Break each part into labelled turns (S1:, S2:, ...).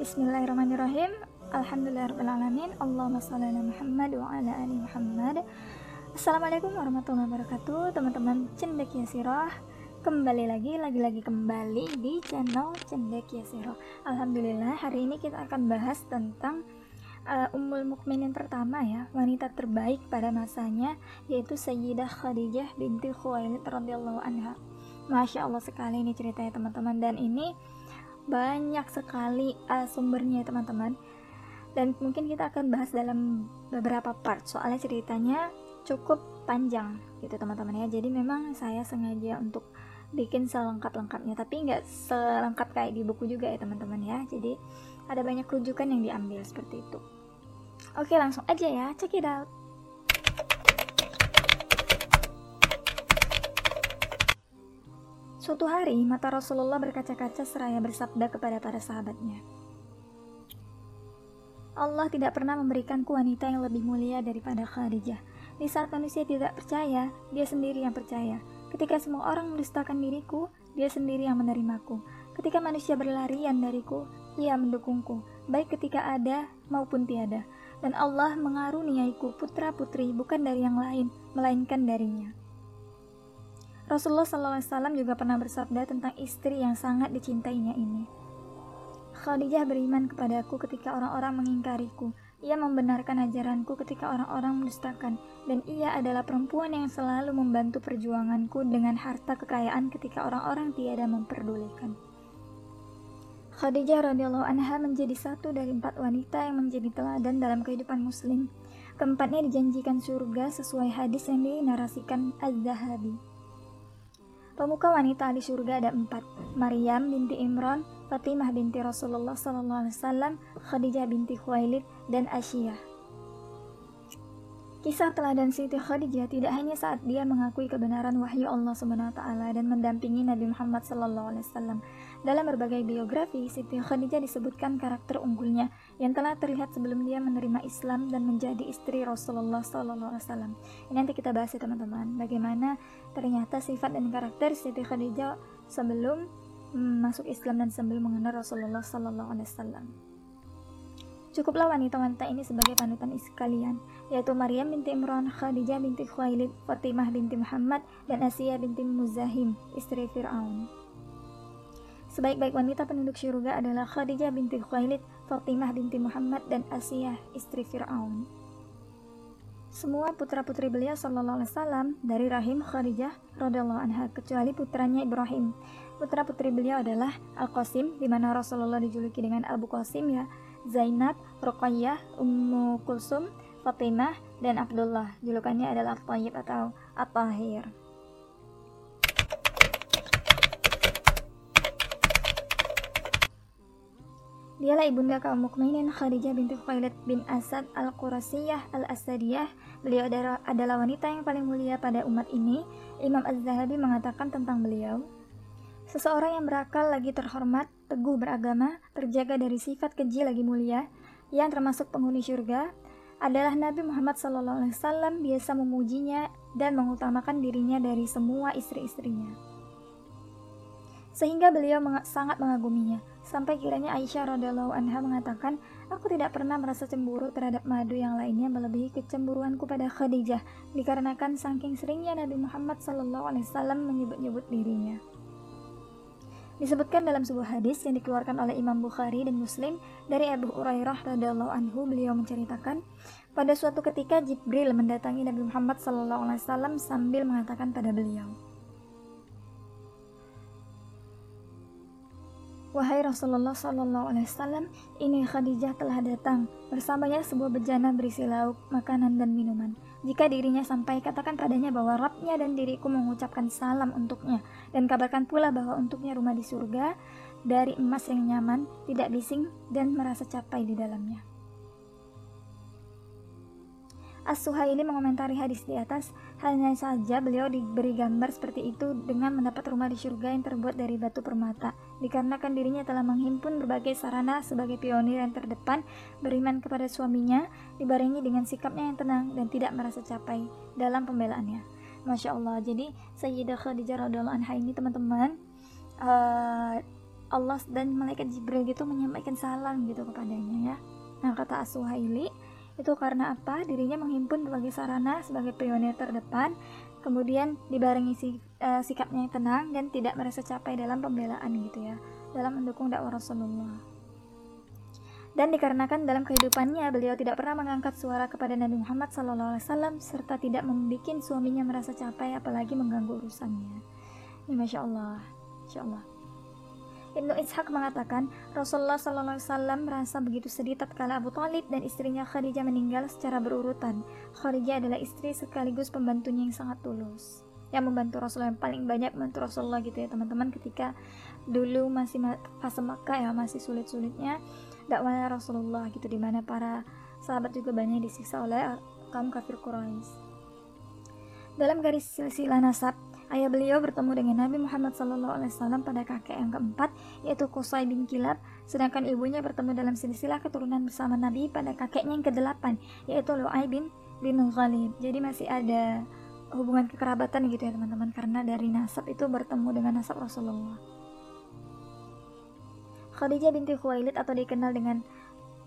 S1: Bismillahirrahmanirrahim. Alhamdulillahirrahmanirrahim. Allahumma salli ala Muhammad wa ala ali Muhammad. Assalamualaikum warahmatullahi wabarakatuh, teman-teman cendekia sirah. Kembali lagi, lagi-lagi kembali di channel cendekia sirah. Alhamdulillah, hari ini kita akan bahas tentang uh, Ummul Mukminin pertama ya, wanita terbaik pada masanya yaitu Sayyidah Khadijah binti Khuwailid radhiyallahu anha. Masya Allah sekali ini ceritanya teman-teman dan ini banyak sekali uh, sumbernya teman-teman. Dan mungkin kita akan bahas dalam beberapa part. Soalnya ceritanya cukup panjang gitu teman-teman ya. Jadi memang saya sengaja untuk bikin selengkap-lengkapnya. Tapi nggak selengkap kayak di buku juga ya teman-teman ya. Jadi ada banyak rujukan yang diambil seperti itu. Oke langsung aja ya. Check it out Suatu hari, mata Rasulullah berkaca-kaca seraya bersabda kepada para sahabatnya, Allah tidak pernah memberikanku wanita yang lebih mulia daripada Khadijah. Di saat manusia tidak percaya, dia sendiri yang percaya. Ketika semua orang mendustakan diriku, dia sendiri yang menerimaku. Ketika manusia berlarian dariku, ia mendukungku, baik ketika ada maupun tiada. Dan Allah mengaruniaiku putra-putri bukan dari yang lain, melainkan darinya. Rasulullah SAW juga pernah bersabda tentang istri yang sangat dicintainya ini. Khadijah beriman kepadaku ketika orang-orang mengingkariku. Ia membenarkan ajaranku ketika orang-orang mendustakan, dan ia adalah perempuan yang selalu membantu perjuanganku dengan harta kekayaan ketika orang-orang tiada memperdulikan. Khadijah radhiyallahu anha menjadi satu dari empat wanita yang menjadi teladan dalam kehidupan muslim. Keempatnya dijanjikan surga sesuai hadis yang dinarasikan Az-Zahabi. Pemuka wanita di surga ada empat, Maryam binti Imran, Fatimah binti Rasulullah SAW, Khadijah binti Khuwailid, dan Asyiyah. Kisah teladan Siti Khadijah tidak hanya saat dia mengakui kebenaran wahyu Allah SWT dan mendampingi Nabi Muhammad SAW, dalam berbagai biografi, Siti Khadijah disebutkan karakter unggulnya yang telah terlihat sebelum dia menerima Islam dan menjadi istri Rasulullah SAW. Ini nanti kita bahas ya teman-teman, bagaimana ternyata sifat dan karakter Siti Khadijah sebelum masuk Islam dan sebelum mengenal Rasulullah SAW. Cukuplah wanita-wanita ini sebagai panutan sekalian, yaitu Maryam binti Imran, Khadijah binti Khuwailid, Fatimah binti Muhammad, dan Asia binti Muzahim, istri Fir'aun. Sebaik-baik wanita penduduk surga adalah Khadijah binti Khuwailid, Fatimah binti Muhammad, dan Asiyah, istri Fir'aun. Semua putra-putri beliau sallallahu alaihi wasallam dari rahim Khadijah radhiyallahu anha kecuali putranya Ibrahim. Putra-putri beliau adalah Al-Qasim di mana Rasulullah dijuluki dengan Abu Qasim ya, Zainab, Ruqayyah, Ummu Kulsum, Fatimah, dan Abdullah. Julukannya adalah At-Tayyib atau At-Tahir. Dialah ibunda kaum mukminin Khadijah binti Khuwailid bin Asad al-Qurasiyah al-Asadiyah. Beliau adalah wanita yang paling mulia pada umat ini. Imam Az-Zahabi mengatakan tentang beliau, Seseorang yang berakal lagi terhormat, teguh beragama, terjaga dari sifat keji lagi mulia, yang termasuk penghuni surga, adalah Nabi Muhammad SAW biasa memujinya dan mengutamakan dirinya dari semua istri-istrinya. Sehingga beliau sangat mengaguminya. Sampai kiranya Aisyah radhiallahu anha mengatakan, Aku tidak pernah merasa cemburu terhadap madu yang lainnya melebihi kecemburuanku pada Khadijah, dikarenakan saking seringnya Nabi Muhammad Sallallahu Alaihi Wasallam menyebut-nyebut dirinya. Disebutkan dalam sebuah hadis yang dikeluarkan oleh Imam Bukhari dan Muslim dari Abu Hurairah radhiallahu anhu beliau menceritakan pada suatu ketika Jibril mendatangi Nabi Muhammad sallallahu alaihi wasallam sambil mengatakan pada beliau Wahai Rasulullah Sallallahu Alaihi Wasallam, ini Khadijah telah datang. Bersamanya sebuah bejana berisi lauk, makanan dan minuman. Jika dirinya sampai, katakan padanya bahwa Rabnya dan diriku mengucapkan salam untuknya, dan kabarkan pula bahwa untuknya rumah di surga dari emas yang nyaman, tidak bising, dan merasa capai di dalamnya. As-Suhaili mengomentari hadis di atas, hanya saja beliau diberi gambar seperti itu dengan mendapat rumah di surga yang terbuat dari batu permata. Dikarenakan dirinya telah menghimpun berbagai sarana sebagai pionir yang terdepan, beriman kepada suaminya, dibarengi dengan sikapnya yang tenang dan tidak merasa capai dalam pembelaannya. Masya Allah, jadi Sayyidah Khadijah radhiallahu anha ini teman-teman uh, Allah dan malaikat Jibril gitu menyampaikan salam gitu kepadanya ya nah kata As-Suhaili itu karena apa dirinya menghimpun berbagai sarana sebagai pionir terdepan kemudian dibarengi si, uh, sikapnya yang tenang dan tidak merasa capek dalam pembelaan gitu ya dalam mendukung dakwah Rasulullah dan dikarenakan dalam kehidupannya beliau tidak pernah mengangkat suara kepada Nabi Muhammad SAW serta tidak membuat suaminya merasa capek apalagi mengganggu urusannya. Ini masya Allah, masya Allah. Ibnu Ishaq mengatakan Rasulullah SAW merasa begitu sedih tatkala Abu Talib dan istrinya Khadijah meninggal secara berurutan. Khadijah adalah istri sekaligus pembantunya yang sangat tulus yang membantu Rasulullah yang paling banyak membantu Rasulullah gitu ya teman-teman ketika dulu masih fase Makkah ya masih sulit-sulitnya dakwah Rasulullah gitu di mana para sahabat juga banyak disiksa oleh kaum kafir Quraisy. Dalam garis silsilah nasab Ayah beliau bertemu dengan Nabi Muhammad SAW pada kakek yang keempat, yaitu Qusay bin Kilab, sedangkan ibunya bertemu dalam silsilah keturunan bersama Nabi pada kakeknya yang kedelapan, yaitu Lu'ay bin bin Ghalib. Jadi masih ada hubungan kekerabatan gitu ya teman-teman, karena dari nasab itu bertemu dengan nasab Rasulullah. Khadijah binti Khuwailid atau dikenal dengan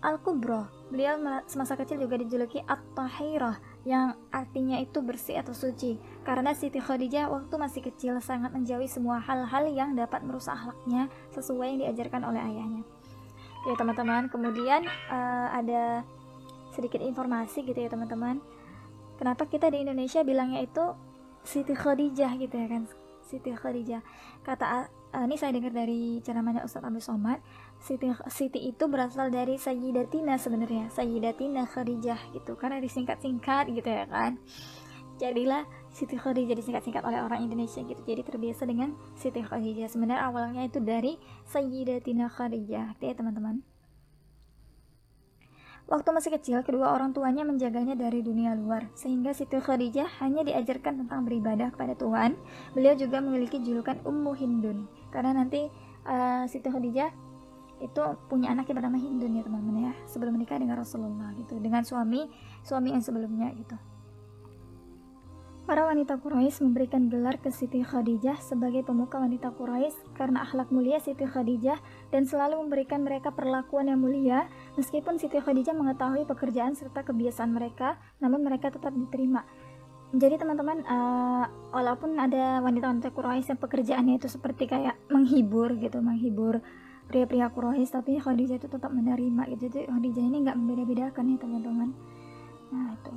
S1: Al-Kubro. Beliau semasa kecil juga dijuluki At-Tahirah yang artinya itu bersih atau suci. Karena Siti Khadijah waktu masih kecil sangat menjauhi semua hal-hal yang dapat merusak akhlaknya sesuai yang diajarkan oleh ayahnya. Ya teman-teman kemudian uh, ada sedikit informasi gitu ya teman-teman. Kenapa kita di Indonesia bilangnya itu Siti Khadijah gitu ya kan? Siti Khadijah. Kata uh, ini saya dengar dari ceramahnya Ustadz Abdul Somad Siti, Siti itu berasal dari Sayyidatina sebenarnya Sayyidatina Khadijah gitu. Karena disingkat-singkat gitu ya kan. Jadilah Siti Khadijah disingkat-singkat oleh orang Indonesia gitu. Jadi terbiasa dengan Siti Khadijah. Sebenarnya awalnya itu dari Sayyidatina Khadijah. Ya teman-teman. Waktu masih kecil, kedua orang tuanya menjaganya dari dunia luar, sehingga Siti Khadijah hanya diajarkan tentang beribadah kepada Tuhan. Beliau juga memiliki julukan Ummu Hindun, karena nanti uh, Siti Khadijah itu punya anak yang bernama Hindun ya teman-teman ya. Sebelum menikah dengan Rasulullah gitu. Dengan suami suami yang sebelumnya gitu. Para wanita Quraisy memberikan gelar ke Siti Khadijah sebagai pemuka wanita Quraisy karena akhlak mulia Siti Khadijah dan selalu memberikan mereka perlakuan yang mulia. Meskipun Siti Khadijah mengetahui pekerjaan serta kebiasaan mereka namun mereka tetap diterima. Jadi teman-teman uh, walaupun ada wanita-wanita Quraisy yang pekerjaannya itu seperti kayak menghibur gitu, menghibur pria-pria Quraisy tapi Khadijah itu tetap menerima gitu jadi Khadijah ini nggak membeda-bedakan ya teman-teman nah itu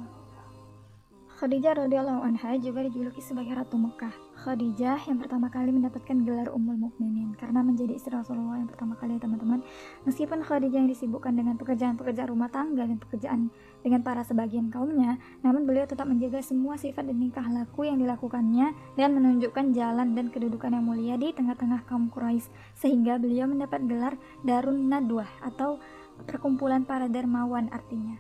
S1: Khadijah radhiyallahu anha juga dijuluki sebagai Ratu Mekah. Khadijah yang pertama kali mendapatkan gelar Ummul Mukminin karena menjadi istri Rasulullah yang pertama kali ya teman-teman. Meskipun Khadijah yang disibukkan dengan pekerjaan-pekerjaan rumah tangga dan pekerjaan dengan para sebagian kaumnya, namun beliau tetap menjaga semua sifat dan tingkah laku yang dilakukannya dan menunjukkan jalan dan kedudukan yang mulia di tengah-tengah kaum Quraisy sehingga beliau mendapat gelar Darun Nadwah atau perkumpulan para dermawan artinya.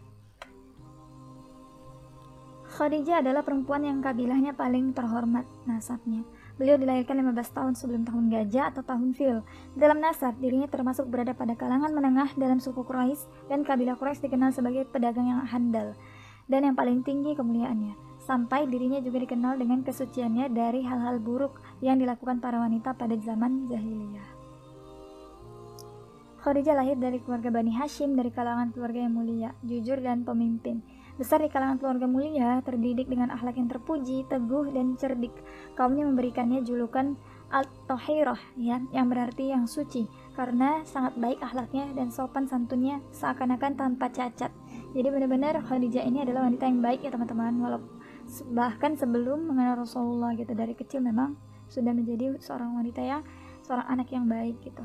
S1: Khadijah adalah perempuan yang kabilahnya paling terhormat nasabnya. Beliau dilahirkan 15 tahun sebelum tahun gajah atau tahun fil. Dalam nasab, dirinya termasuk berada pada kalangan menengah dalam suku Quraisy dan kabilah Quraisy dikenal sebagai pedagang yang handal dan yang paling tinggi kemuliaannya. Sampai dirinya juga dikenal dengan kesuciannya dari hal-hal buruk yang dilakukan para wanita pada zaman jahiliyah. Khadijah lahir dari keluarga Bani Hashim dari kalangan keluarga yang mulia, jujur dan pemimpin. Besar di kalangan keluarga mulia, terdidik dengan akhlak yang terpuji, teguh, dan cerdik. Kaumnya memberikannya julukan Al-Tahirah, ya, yang berarti yang suci, karena sangat baik akhlaknya dan sopan santunnya seakan-akan tanpa cacat. Jadi benar-benar Khadijah ini adalah wanita yang baik ya teman-teman, walaupun bahkan sebelum mengenal Rasulullah gitu dari kecil memang sudah menjadi seorang wanita yang seorang anak yang baik gitu.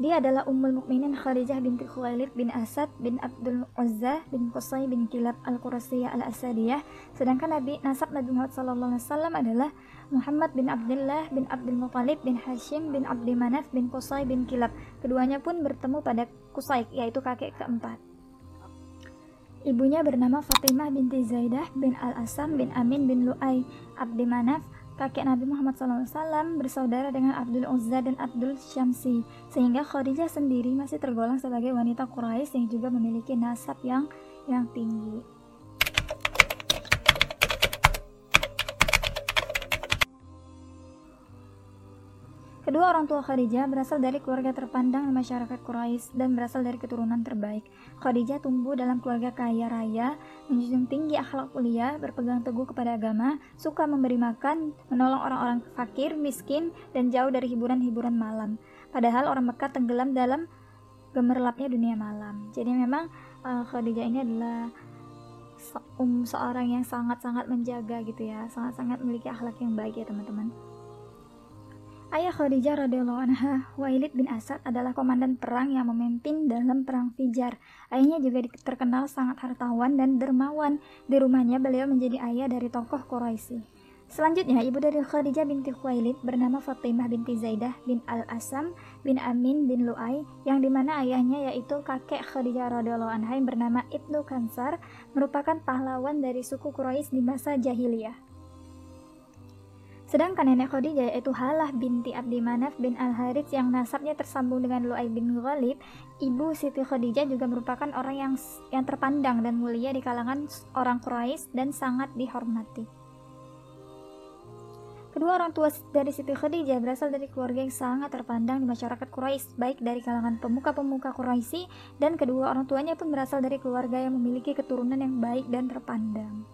S1: Dia adalah Ummul Mukminin Khadijah binti Khuwailid bin Asad bin Abdul Uzza bin Qusay bin Kilab Al-Qurasiyah Al-Asadiyah. Sedangkan Nabi nasab Nabi Muhammad sallallahu alaihi wasallam adalah Muhammad bin Abdullah bin Abdul Muthalib bin Hashim bin Abdi Manaf bin Qusay bin Kilab. Keduanya pun bertemu pada Qusay yaitu kakek keempat. Ibunya bernama Fatimah binti Zaidah bin Al-Asam bin Amin bin Lu'ay Abdi Manaf kakek Nabi Muhammad SAW bersaudara dengan Abdul Uzza dan Abdul Syamsi, sehingga Khadijah sendiri masih tergolong sebagai wanita Quraisy yang juga memiliki nasab yang yang tinggi. Kedua orang tua Khadijah berasal dari keluarga terpandang di masyarakat Quraisy dan berasal dari keturunan terbaik. Khadijah tumbuh dalam keluarga kaya raya, menjunjung tinggi akhlak mulia, berpegang teguh kepada agama, suka memberi makan, menolong orang-orang fakir, miskin, dan jauh dari hiburan-hiburan malam. Padahal orang Mekah tenggelam dalam gemerlapnya dunia malam. Jadi memang uh, Khadijah ini adalah um, seorang yang sangat-sangat menjaga gitu ya, sangat-sangat memiliki akhlak yang baik ya teman-teman. Ayah Khadijah radhiyallahu anha, Wailid bin Asad adalah komandan perang yang memimpin dalam perang Fijar. Ayahnya juga terkenal sangat hartawan dan dermawan. Di rumahnya beliau menjadi ayah dari tokoh Quraisy. Selanjutnya, ibu dari Khadijah binti Khuwailid bernama Fatimah binti Zaidah bin Al-Asam bin Amin bin Lu'ay, yang di mana ayahnya yaitu kakek Khadijah radhiyallahu anha yang bernama Ibnu Kansar, merupakan pahlawan dari suku Quraisy di masa jahiliyah. Sedangkan nenek Khadijah yaitu Halah binti Abdi Manaf bin Al-Harith yang nasabnya tersambung dengan Lu'ay bin Ghalib, ibu Siti Khadijah juga merupakan orang yang yang terpandang dan mulia di kalangan orang Quraisy dan sangat dihormati. Kedua orang tua dari Siti Khadijah berasal dari keluarga yang sangat terpandang di masyarakat Quraisy, baik dari kalangan pemuka-pemuka Quraisy dan kedua orang tuanya pun berasal dari keluarga yang memiliki keturunan yang baik dan terpandang.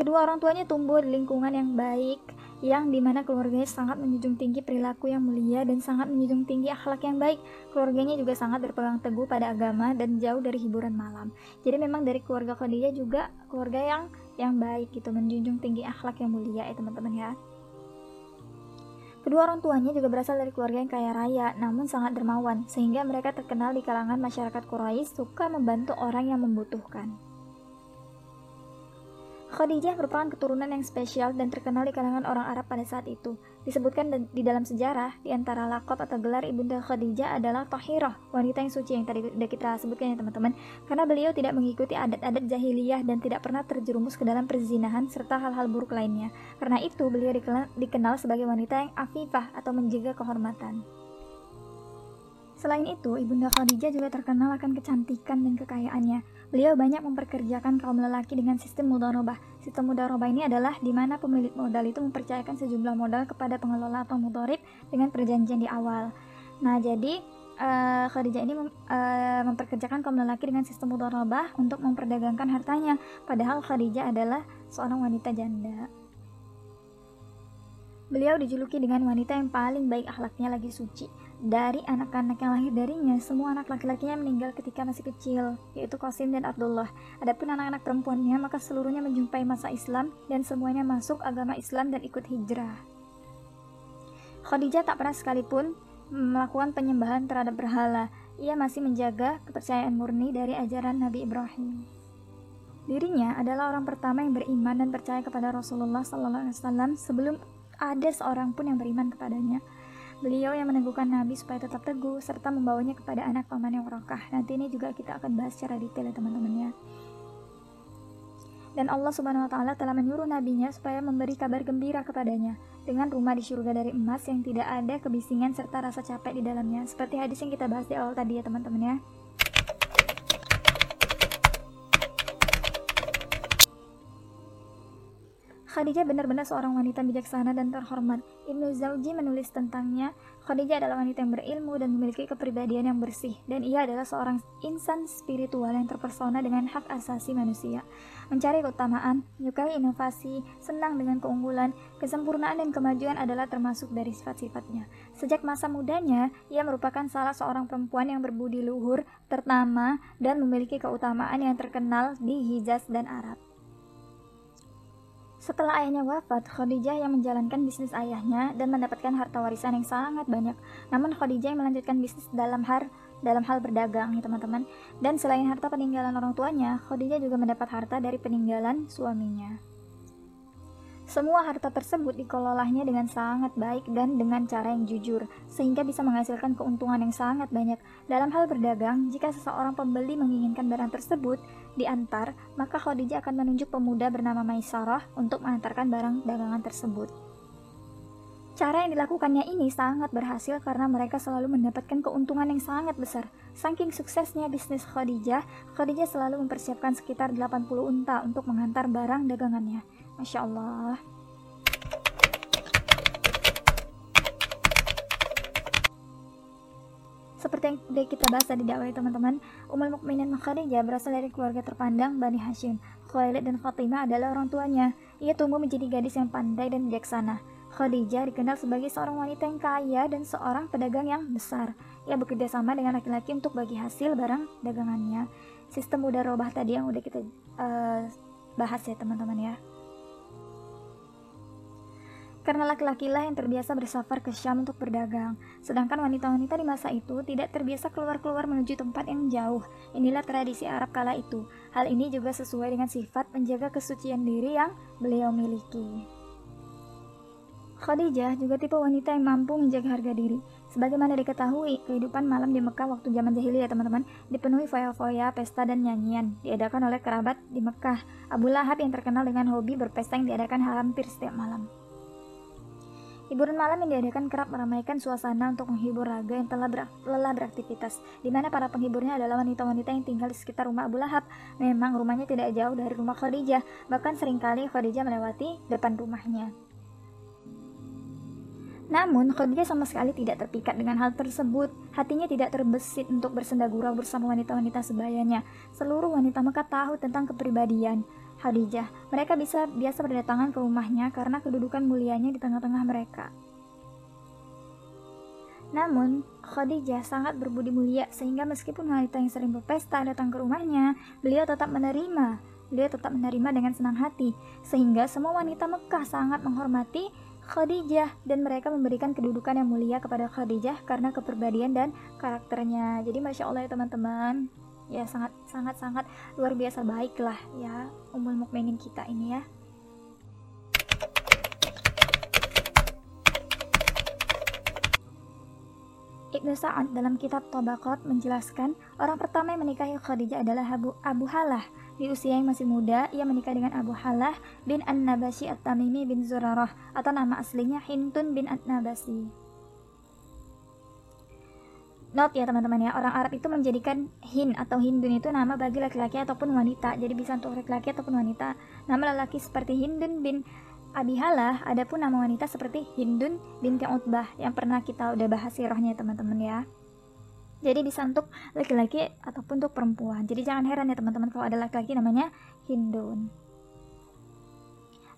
S1: Kedua orang tuanya tumbuh di lingkungan yang baik, yang di mana keluarganya sangat menjunjung tinggi perilaku yang mulia dan sangat menjunjung tinggi akhlak yang baik. Keluarganya juga sangat berpegang teguh pada agama dan jauh dari hiburan malam. Jadi memang dari keluarga Khadijah juga keluarga yang yang baik gitu, menjunjung tinggi akhlak yang mulia ya teman-teman ya. Kedua orang tuanya juga berasal dari keluarga yang kaya raya, namun sangat dermawan, sehingga mereka terkenal di kalangan masyarakat Quraisy suka membantu orang yang membutuhkan. Khadijah merupakan keturunan yang spesial dan terkenal di kalangan orang Arab pada saat itu. Disebutkan di dalam sejarah, di antara lakop atau gelar ibunda Khadijah adalah Tahirah, wanita yang suci yang tadi sudah kita sebutkan ya teman-teman. Karena beliau tidak mengikuti adat-adat jahiliyah dan tidak pernah terjerumus ke dalam perzinahan serta hal-hal buruk lainnya. Karena itu beliau dikenal, dikenal sebagai wanita yang afifah atau menjaga kehormatan. Selain itu, Ibunda Khadijah juga terkenal akan kecantikan dan kekayaannya. Beliau banyak memperkerjakan kaum lelaki dengan sistem mudharabah. Sistem mudharabah ini adalah di mana pemilik modal itu mempercayakan sejumlah modal kepada pengelola atau mudharib dengan perjanjian di awal. Nah, jadi uh, Khadijah ini mem, uh, memperkerjakan kaum lelaki dengan sistem mudharabah untuk memperdagangkan hartanya. Padahal Khadijah adalah seorang wanita janda. Beliau dijuluki dengan wanita yang paling baik akhlaknya lagi suci dari anak-anak yang lahir darinya, semua anak laki-lakinya meninggal ketika masih kecil, yaitu Qasim dan Abdullah. Adapun anak-anak perempuannya, maka seluruhnya menjumpai masa Islam dan semuanya masuk agama Islam dan ikut hijrah. Khadijah tak pernah sekalipun melakukan penyembahan terhadap berhala. Ia masih menjaga kepercayaan murni dari ajaran Nabi Ibrahim. Dirinya adalah orang pertama yang beriman dan percaya kepada Rasulullah SAW sebelum ada seorang pun yang beriman kepadanya. Beliau yang meneguhkan Nabi supaya tetap teguh serta membawanya kepada anak paman yang rokah. Nanti ini juga kita akan bahas secara detail ya teman-teman ya. Dan Allah Subhanahu wa taala telah menyuruh nabinya supaya memberi kabar gembira kepadanya dengan rumah di surga dari emas yang tidak ada kebisingan serta rasa capek di dalamnya. Seperti hadis yang kita bahas di awal tadi ya teman-teman ya. Khadijah benar-benar seorang wanita bijaksana dan terhormat. Ibnu Zawji menulis tentangnya, Khadijah adalah wanita yang berilmu dan memiliki kepribadian yang bersih, dan ia adalah seorang insan spiritual yang terpersona dengan hak asasi manusia. Mencari keutamaan, menyukai inovasi, senang dengan keunggulan, kesempurnaan dan kemajuan adalah termasuk dari sifat-sifatnya. Sejak masa mudanya, ia merupakan salah seorang perempuan yang berbudi luhur, tertama, dan memiliki keutamaan yang terkenal di Hijaz dan Arab. Setelah ayahnya wafat, Khadijah yang menjalankan bisnis ayahnya dan mendapatkan harta warisan yang sangat banyak. Namun Khadijah yang melanjutkan bisnis dalam hal dalam hal berdagang ya teman-teman. Dan selain harta peninggalan orang tuanya, Khadijah juga mendapat harta dari peninggalan suaminya. Semua harta tersebut dikelolanya dengan sangat baik dan dengan cara yang jujur, sehingga bisa menghasilkan keuntungan yang sangat banyak. Dalam hal berdagang, jika seseorang pembeli menginginkan barang tersebut diantar, maka Khadijah akan menunjuk pemuda bernama Maisarah untuk mengantarkan barang dagangan tersebut. Cara yang dilakukannya ini sangat berhasil karena mereka selalu mendapatkan keuntungan yang sangat besar. Saking suksesnya bisnis Khadijah, Khadijah selalu mempersiapkan sekitar 80 unta untuk mengantar barang dagangannya. Masya Allah. Seperti yang kita bahas tadi dakwah teman-teman, Ummul Mukminin Khadijah berasal dari keluarga terpandang Bani Hashim. Khalid dan Fatimah adalah orang tuanya. Ia tumbuh menjadi gadis yang pandai dan bijaksana. Khadijah dikenal sebagai seorang wanita yang kaya dan seorang pedagang yang besar. Ia bekerja sama dengan laki-laki untuk bagi hasil barang dagangannya. Sistem udah robah tadi yang udah kita uh, bahas ya teman-teman ya. Karena laki-laki lah yang terbiasa bersafar ke Syam untuk berdagang, sedangkan wanita-wanita di masa itu tidak terbiasa keluar-keluar menuju tempat yang jauh. Inilah tradisi Arab kala itu. Hal ini juga sesuai dengan sifat menjaga kesucian diri yang beliau miliki. Khadijah juga tipe wanita yang mampu menjaga harga diri. Sebagaimana diketahui, kehidupan malam di Mekah waktu zaman jahiliyah teman-teman dipenuhi foya-foya, pesta dan nyanyian diadakan oleh kerabat di Mekah. Abu Lahab yang terkenal dengan hobi berpesta yang diadakan hampir setiap malam. Hiburan malam yang diadakan kerap meramaikan suasana untuk menghibur raga yang telah ber lelah beraktivitas, di mana para penghiburnya adalah wanita-wanita yang tinggal di sekitar rumah Abu Lahab. Memang rumahnya tidak jauh dari rumah Khadijah, bahkan sering kali Khadijah melewati depan rumahnya. Namun, Khadijah sama sekali tidak terpikat dengan hal tersebut. Hatinya tidak terbesit untuk bersenda gurau bersama wanita-wanita sebayanya. Seluruh wanita Mekah tahu tentang kepribadian Khadijah. Mereka bisa biasa berdatangan ke rumahnya karena kedudukan mulianya di tengah-tengah mereka. Namun, Khadijah sangat berbudi mulia sehingga meskipun wanita yang sering berpesta datang ke rumahnya, beliau tetap menerima. Beliau tetap menerima dengan senang hati, sehingga semua wanita Mekah sangat menghormati Khadijah dan mereka memberikan kedudukan yang mulia kepada Khadijah karena kepribadian dan karakternya. Jadi masya Allah ya teman-teman ya sangat sangat sangat luar biasa baik lah ya umul mukminin kita ini ya Ibnu Sa'ad dalam kitab Tabaqat menjelaskan orang pertama yang menikahi Khadijah adalah Abu, Abu Halah. Di usia yang masih muda, ia menikah dengan Abu Halah bin An-Nabashi At-Tamimi bin Zurarah atau nama aslinya Hintun bin An-Nabasi. Note ya teman-teman ya, orang Arab itu menjadikan Hin atau Hindun itu nama bagi laki-laki ataupun wanita. Jadi bisa untuk laki-laki ataupun wanita. Nama laki seperti Hindun bin Abihalah, adapun nama wanita seperti Hindun binti Utbah yang pernah kita udah bahas sirahnya teman-teman ya. Jadi bisa untuk laki-laki ataupun untuk perempuan. Jadi jangan heran ya teman-teman kalau ada laki-laki namanya Hindun.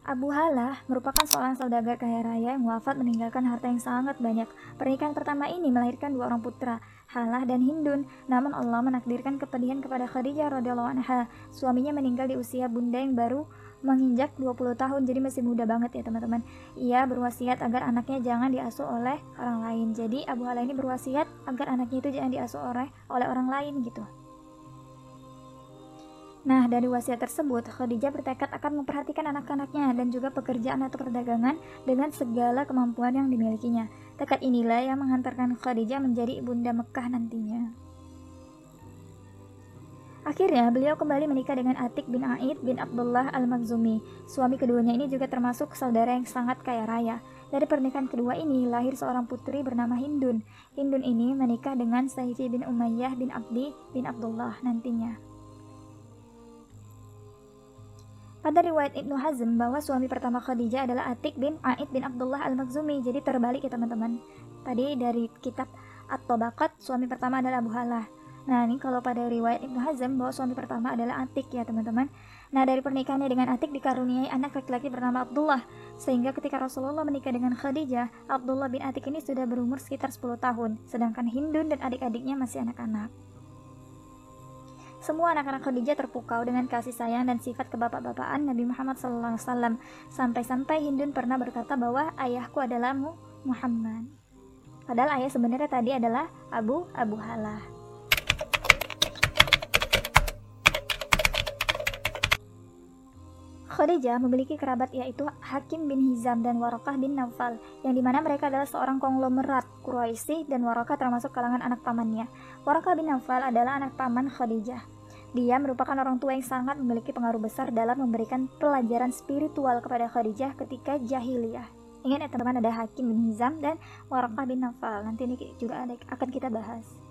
S1: Abu Halah merupakan seorang saudagar kaya raya yang wafat meninggalkan harta yang sangat banyak. Pernikahan pertama ini melahirkan dua orang putra, Halah dan Hindun. Namun Allah menakdirkan kepedihan kepada Khadijah radhiyallahu anha. Suaminya meninggal di usia bunda yang baru menginjak 20 tahun, jadi masih muda banget ya teman-teman. Ia berwasiat agar anaknya jangan diasuh oleh orang lain. Jadi Abu Halah ini berwasiat agar anaknya itu jangan diasuh oleh oleh orang lain gitu. Nah, dari wasiat tersebut, Khadijah bertekad akan memperhatikan anak-anaknya dan juga pekerjaan atau perdagangan dengan segala kemampuan yang dimilikinya. Tekad inilah yang menghantarkan Khadijah menjadi ibunda Mekah nantinya. Akhirnya, beliau kembali menikah dengan Atik bin Aid bin Abdullah al-Makhzumi. Suami keduanya ini juga termasuk saudara yang sangat kaya raya. Dari pernikahan kedua ini lahir seorang putri bernama Hindun. Hindun ini menikah dengan Saifi bin Umayyah bin Abdi bin Abdullah nantinya. Pada riwayat Ibnu Hazm bahwa suami pertama Khadijah adalah Atik bin Aid bin Abdullah al-Makhzumi. Jadi terbalik ya teman-teman. Tadi dari kitab At-Tabaqat suami pertama adalah Abu Halah. Nah ini kalau pada riwayat Ibnu Hazm bahwa suami pertama adalah Atik ya teman-teman. Nah dari pernikahannya dengan Atik dikaruniai anak laki-laki bernama Abdullah. Sehingga ketika Rasulullah menikah dengan Khadijah, Abdullah bin Atik ini sudah berumur sekitar 10 tahun. Sedangkan Hindun dan adik-adiknya masih anak-anak. Semua anak-anak Khadijah terpukau dengan kasih sayang dan sifat kebapak-bapaan Nabi Muhammad SAW. Sampai-sampai Hindun pernah berkata bahwa ayahku adalah Muhammad. Padahal ayah sebenarnya tadi adalah Abu Abu Halah. Khadijah memiliki kerabat yaitu Hakim bin Hizam dan Warakah bin Naufal, yang di mana mereka adalah seorang konglomerat Quraisy dan Warakah termasuk kalangan anak pamannya. Warakah bin Naufal adalah anak paman Khadijah. Dia merupakan orang tua yang sangat memiliki pengaruh besar dalam memberikan pelajaran spiritual kepada Khadijah ketika jahiliyah. Ingat ya teman-teman ada Hakim bin Hizam dan Warakah bin Naufal. Nanti ini juga ada, akan kita bahas.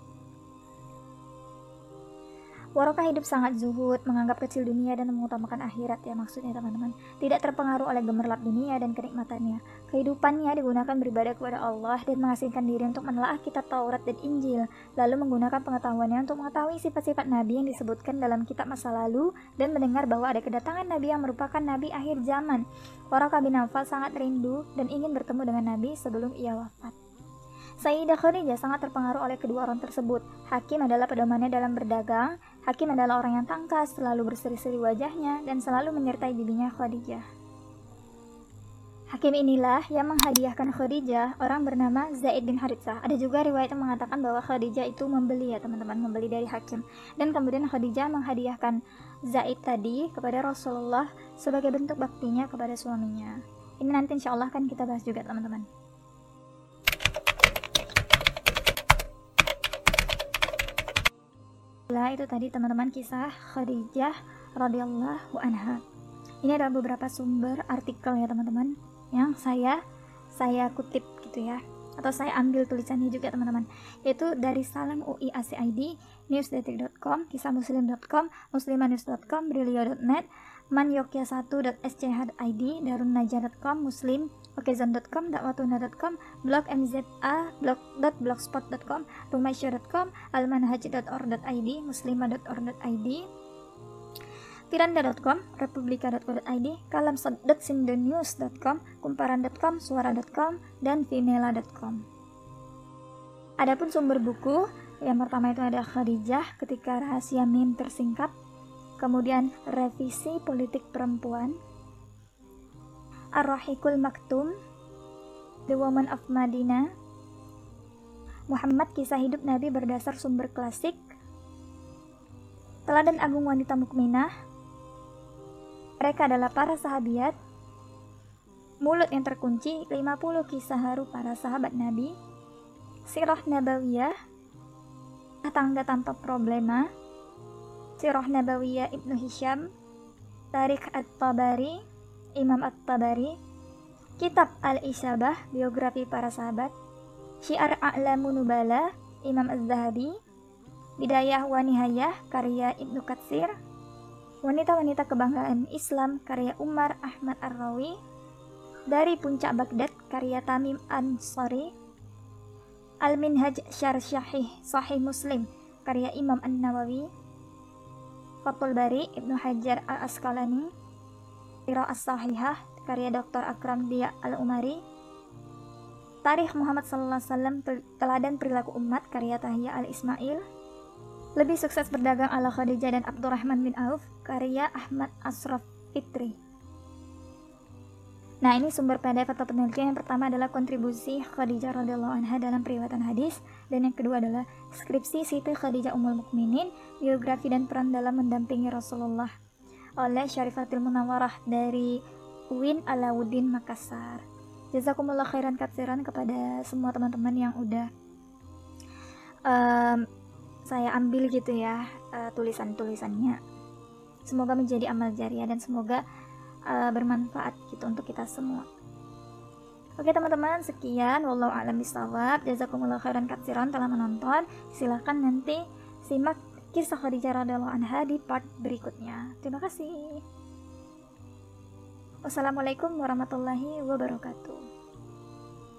S1: Waroka hidup sangat zuhud, menganggap kecil dunia dan mengutamakan akhirat ya maksudnya teman-teman. Tidak terpengaruh oleh gemerlap dunia dan kenikmatannya. Kehidupannya digunakan beribadah kepada Allah dan mengasingkan diri untuk menelaah kitab Taurat dan Injil, lalu menggunakan pengetahuannya untuk mengetahui sifat-sifat Nabi yang disebutkan dalam kitab masa lalu dan mendengar bahwa ada kedatangan Nabi yang merupakan Nabi akhir zaman. Waroka bin Nawfal sangat rindu dan ingin bertemu dengan Nabi sebelum ia wafat. Sayyidah Khadijah sangat terpengaruh oleh kedua orang tersebut. Hakim adalah pedomannya dalam berdagang, Hakim adalah orang yang tangkas, selalu berseri-seri wajahnya, dan selalu menyertai bibinya Khadijah. Hakim inilah yang menghadiahkan Khadijah orang bernama Zaid bin Haritsah. Ada juga riwayat yang mengatakan bahwa Khadijah itu membeli ya teman-teman, membeli dari Hakim. Dan kemudian Khadijah menghadiahkan Zaid tadi kepada Rasulullah sebagai bentuk baktinya kepada suaminya. Ini nanti insya Allah kan kita bahas juga teman-teman. Itu tadi teman-teman kisah Khadijah radhiyallahu anha. Ini adalah beberapa sumber artikel ya teman-teman yang saya saya kutip gitu ya atau saya ambil tulisannya juga teman-teman yaitu dari Salam UI ACID newsdetik.com kisahmuslim.com muslimanews.com brilio.net manyokya1.sch.id darunnaja.com muslim okezon.com dakwatuna.com blog mza blog.blogspot.com rumaisya.com almanhaj.or.id muslima.or.id Tiranda.com, republika.co.id, kalamsod.sindonews.com, kumparan.com, suara.com, dan vimela.com. Adapun sumber buku, yang pertama itu ada Khadijah ketika rahasia mim tersingkap, kemudian revisi politik perempuan, Ar-Rahikul Maktum, The Woman of Madinah, Muhammad kisah hidup Nabi berdasar sumber klasik, Teladan Agung Wanita Mukminah, mereka adalah para sahabiat, mulut yang terkunci, 50 kisah haru para sahabat Nabi, sirah nabawiyah, tangga tanpa problema, sirah nabawiyah Ibnu Hisham, Tarik At-Tabari, Imam At-Tabari, Kitab Al-Isabah, biografi para sahabat, Syiar A'lamu Nubala, Imam Az-Zahabi, Bidayah wa Nihayah, karya Ibnu Katsir, Wanita-wanita kebanggaan Islam karya Umar Ahmad Ar-Rawi dari Puncak Baghdad karya Tamim Ansari Al-Minhaj Syar Syahih Sahih Muslim karya Imam An-Nawawi Fathul Bari Ibnu Hajar Al-Asqalani Tiro As-Sahihah karya Dr. Akram Dia Al-Umari Tarikh Muhammad Sallallahu Alaihi Wasallam Teladan Perilaku Umat karya Tahiyya Al-Ismail lebih sukses berdagang ala Khadijah dan Abdurrahman bin Auf, karya Ahmad Asraf Fitri. Nah, ini sumber PDF atau penelitian yang pertama adalah kontribusi Khadijah radhiyallahu anha dalam periwatan hadis dan yang kedua adalah skripsi Siti Khadijah Ummul Mukminin, biografi dan peran dalam mendampingi Rasulullah oleh Syarifatil Munawwarah dari Win Alauddin Makassar. Jazakumullah khairan katsiran kepada semua teman-teman yang udah um, saya ambil gitu ya uh, tulisan-tulisannya. Semoga menjadi amal jariah dan semoga uh, bermanfaat gitu untuk kita semua. Oke teman-teman, sekian wallahu a'lam bishawab. Jazakumullah khairan katsiran telah menonton. Silahkan nanti simak kisah Khadijah radhiyallahu anha di part berikutnya. Terima kasih. Wassalamualaikum warahmatullahi wabarakatuh.